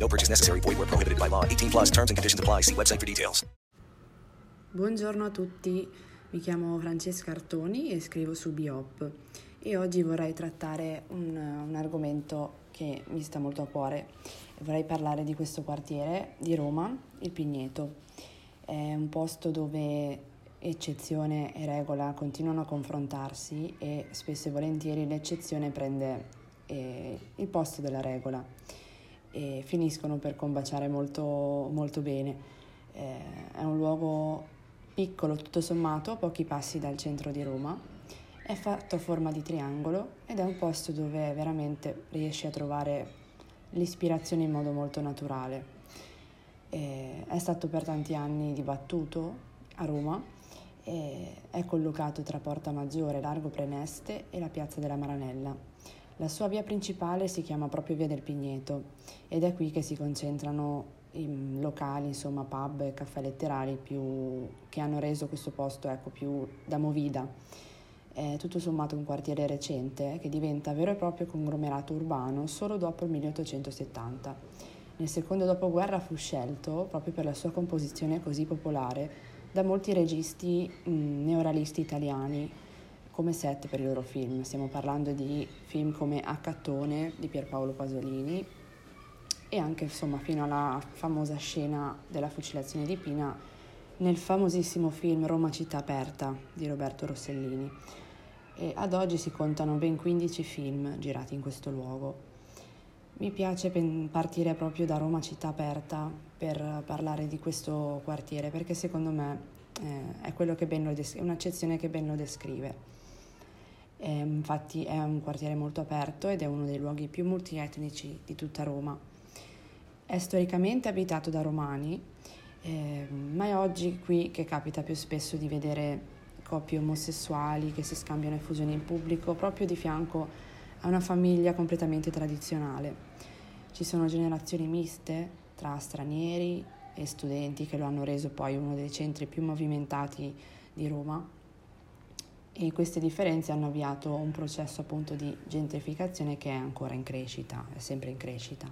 No purchase necessary. Void where prohibited by law. 18 plus terms and conditions apply. See website for details. Buongiorno a tutti, mi chiamo Francesca Artoni e scrivo su Biop e oggi vorrei trattare un, un argomento che mi sta molto a cuore. Vorrei parlare di questo quartiere di Roma, il Pigneto. È un posto dove eccezione e regola continuano a confrontarsi e spesso e volentieri l'eccezione prende eh, il posto della regola e finiscono per combaciare molto, molto bene. Eh, è un luogo piccolo tutto sommato, a pochi passi dal centro di Roma, è fatto a forma di triangolo ed è un posto dove veramente riesci a trovare l'ispirazione in modo molto naturale. Eh, è stato per tanti anni dibattuto a Roma e è collocato tra Porta Maggiore, Largo Preneste e la Piazza della Maranella. La sua via principale si chiama proprio Via del Pigneto ed è qui che si concentrano i locali, insomma pub e caffè letterari più, che hanno reso questo posto ecco, più da movida. È tutto sommato un quartiere recente che diventa vero e proprio conglomerato urbano solo dopo il 1870. Nel secondo dopoguerra fu scelto, proprio per la sua composizione così popolare, da molti registi mh, neorealisti italiani come set per i loro film. Stiamo parlando di film come Accattone di Pierpaolo Pasolini e anche insomma fino alla famosa scena della fucilazione di Pina nel famosissimo film Roma città aperta di Roberto Rossellini. E ad oggi si contano ben 15 film girati in questo luogo. Mi piace partire proprio da Roma città aperta per parlare di questo quartiere perché secondo me eh, è, des- è un'accezione che ben lo descrive. E, infatti è un quartiere molto aperto ed è uno dei luoghi più multietnici di tutta Roma. È storicamente abitato da romani, eh, ma è oggi qui che capita più spesso di vedere coppie omosessuali che si scambiano effusioni in pubblico proprio di fianco a una famiglia completamente tradizionale. Ci sono generazioni miste tra stranieri e studenti che lo hanno reso poi uno dei centri più movimentati di Roma e queste differenze hanno avviato un processo appunto di gentrificazione che è ancora in crescita, è sempre in crescita.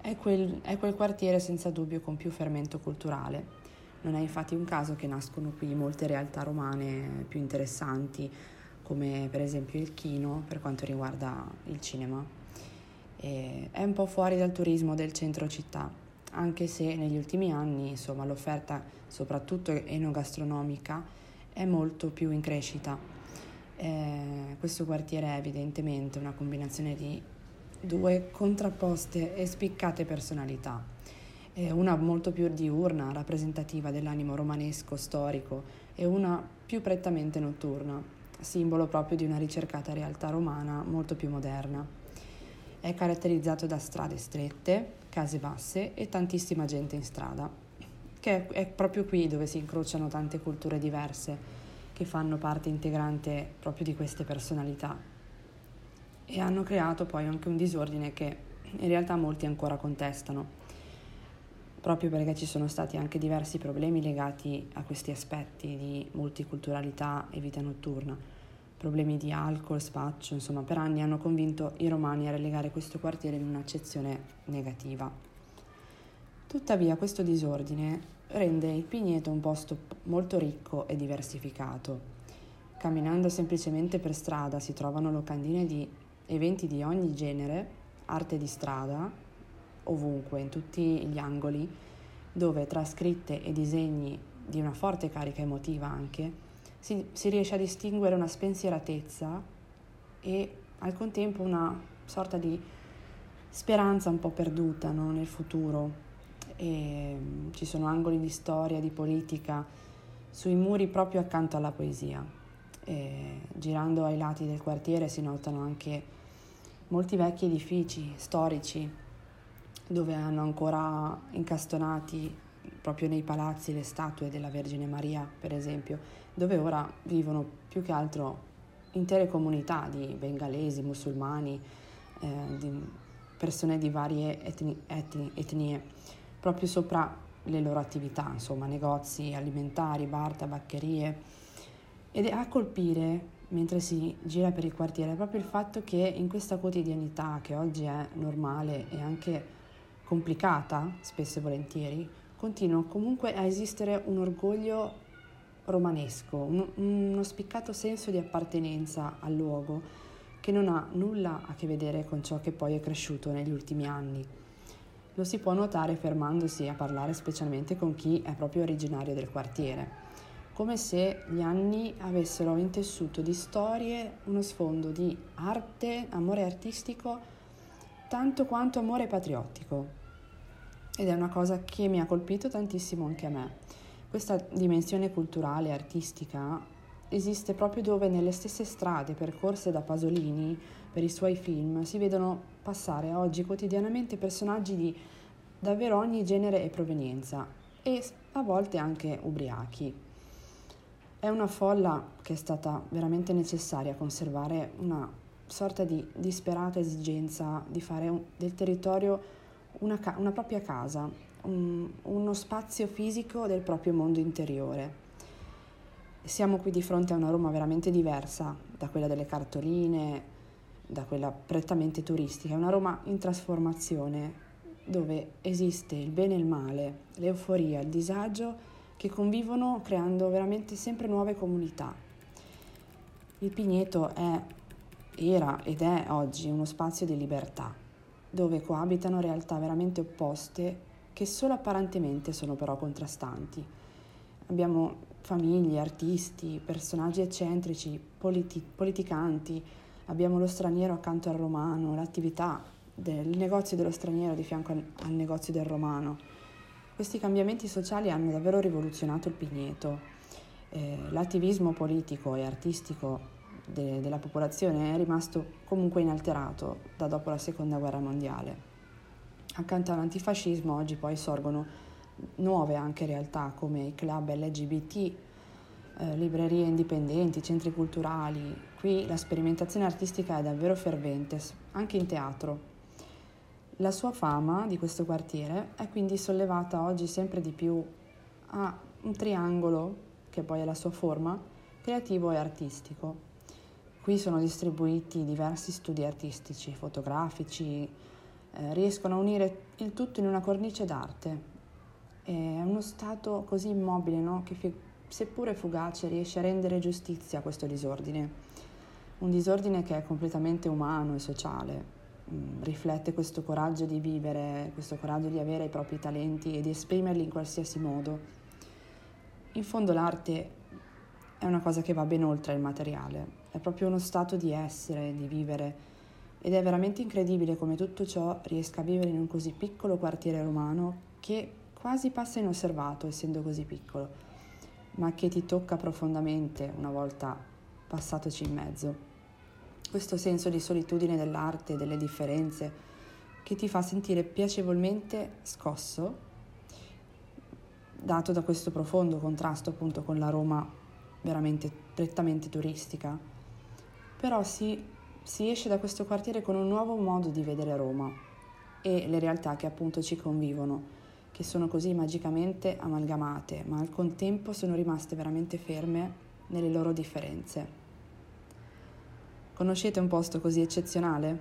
È quel, è quel quartiere senza dubbio con più fermento culturale. Non è infatti un caso che nascono qui molte realtà romane più interessanti, come per esempio il Chino per quanto riguarda il cinema. E è un po' fuori dal turismo del centro città, anche se negli ultimi anni insomma, l'offerta, soprattutto enogastronomica, è molto più in crescita. Eh, questo quartiere è evidentemente una combinazione di due contrapposte e spiccate personalità, eh, una molto più diurna, rappresentativa dell'animo romanesco storico, e una più prettamente notturna, simbolo proprio di una ricercata realtà romana molto più moderna. È caratterizzato da strade strette, case basse e tantissima gente in strada che è proprio qui dove si incrociano tante culture diverse che fanno parte integrante proprio di queste personalità e hanno creato poi anche un disordine che in realtà molti ancora contestano, proprio perché ci sono stati anche diversi problemi legati a questi aspetti di multiculturalità e vita notturna. Problemi di alcol, spaccio, insomma, per anni hanno convinto i romani a relegare questo quartiere in un'accezione negativa. Tuttavia questo disordine rende il Pigneto un posto molto ricco e diversificato. Camminando semplicemente per strada si trovano locandine di eventi di ogni genere, arte di strada, ovunque, in tutti gli angoli, dove tra scritte e disegni di una forte carica emotiva anche, si, si riesce a distinguere una spensieratezza e al contempo una sorta di speranza un po' perduta no, nel futuro, e ci sono angoli di storia, di politica sui muri proprio accanto alla poesia. E, girando ai lati del quartiere si notano anche molti vecchi edifici storici dove hanno ancora incastonati proprio nei palazzi le statue della Vergine Maria, per esempio, dove ora vivono più che altro intere comunità di bengalesi, musulmani, eh, di persone di varie etni, etni, etnie, proprio sopra le loro attività, insomma, negozi alimentari, bar, tabaccherie. Ed a colpire, mentre si gira per il quartiere, è proprio il fatto che in questa quotidianità, che oggi è normale e anche complicata, spesso e volentieri, continua comunque a esistere un orgoglio romanesco, un, uno spiccato senso di appartenenza al luogo che non ha nulla a che vedere con ciò che poi è cresciuto negli ultimi anni. Lo si può notare fermandosi a parlare specialmente con chi è proprio originario del quartiere, come se gli anni avessero intessuto di storie uno sfondo di arte, amore artistico, tanto quanto amore patriottico. Ed è una cosa che mi ha colpito tantissimo anche a me. Questa dimensione culturale artistica esiste proprio dove nelle stesse strade percorse da Pasolini per i suoi film si vedono passare oggi quotidianamente personaggi di davvero ogni genere e provenienza e a volte anche ubriachi. È una folla che è stata veramente necessaria a conservare una sorta di disperata esigenza di fare un, del territorio una, ca- una propria casa, un, uno spazio fisico del proprio mondo interiore. Siamo qui di fronte a una Roma veramente diversa da quella delle cartoline, da quella prettamente turistica, è una Roma in trasformazione dove esiste il bene e il male, l'euforia, il disagio che convivono creando veramente sempre nuove comunità. Il Pigneto è, era ed è oggi uno spazio di libertà, dove coabitano realtà veramente opposte che solo apparentemente sono però contrastanti. Abbiamo famiglie, artisti, personaggi eccentrici, politi- politicanti, abbiamo lo straniero accanto al romano, l'attività del negozio dello straniero di fianco al, al negozio del romano. Questi cambiamenti sociali hanno davvero rivoluzionato il Pigneto. Eh, l'attivismo politico e artistico de- della popolazione è rimasto comunque inalterato da dopo la seconda guerra mondiale. Accanto all'antifascismo oggi poi sorgono nuove anche realtà come i club LGBT, eh, librerie indipendenti, centri culturali. Qui la sperimentazione artistica è davvero fervente, anche in teatro. La sua fama di questo quartiere è quindi sollevata oggi sempre di più a un triangolo, che poi è la sua forma, creativo e artistico. Qui sono distribuiti diversi studi artistici, fotografici, eh, riescono a unire il tutto in una cornice d'arte. È uno stato così immobile no? che fi- seppure fugace riesce a rendere giustizia a questo disordine. Un disordine che è completamente umano e sociale, mm, riflette questo coraggio di vivere, questo coraggio di avere i propri talenti e di esprimerli in qualsiasi modo. In fondo l'arte è una cosa che va ben oltre il materiale, è proprio uno stato di essere, di vivere ed è veramente incredibile come tutto ciò riesca a vivere in un così piccolo quartiere romano che quasi passa inosservato essendo così piccolo, ma che ti tocca profondamente una volta passatoci in mezzo. Questo senso di solitudine dell'arte, delle differenze, che ti fa sentire piacevolmente scosso, dato da questo profondo contrasto appunto con la Roma veramente prettamente turistica però si, si esce da questo quartiere con un nuovo modo di vedere Roma e le realtà che appunto ci convivono, che sono così magicamente amalgamate, ma al contempo sono rimaste veramente ferme nelle loro differenze. Conoscete un posto così eccezionale?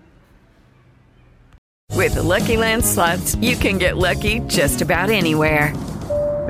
With the Lucky Land slots, you can get lucky just about anywhere.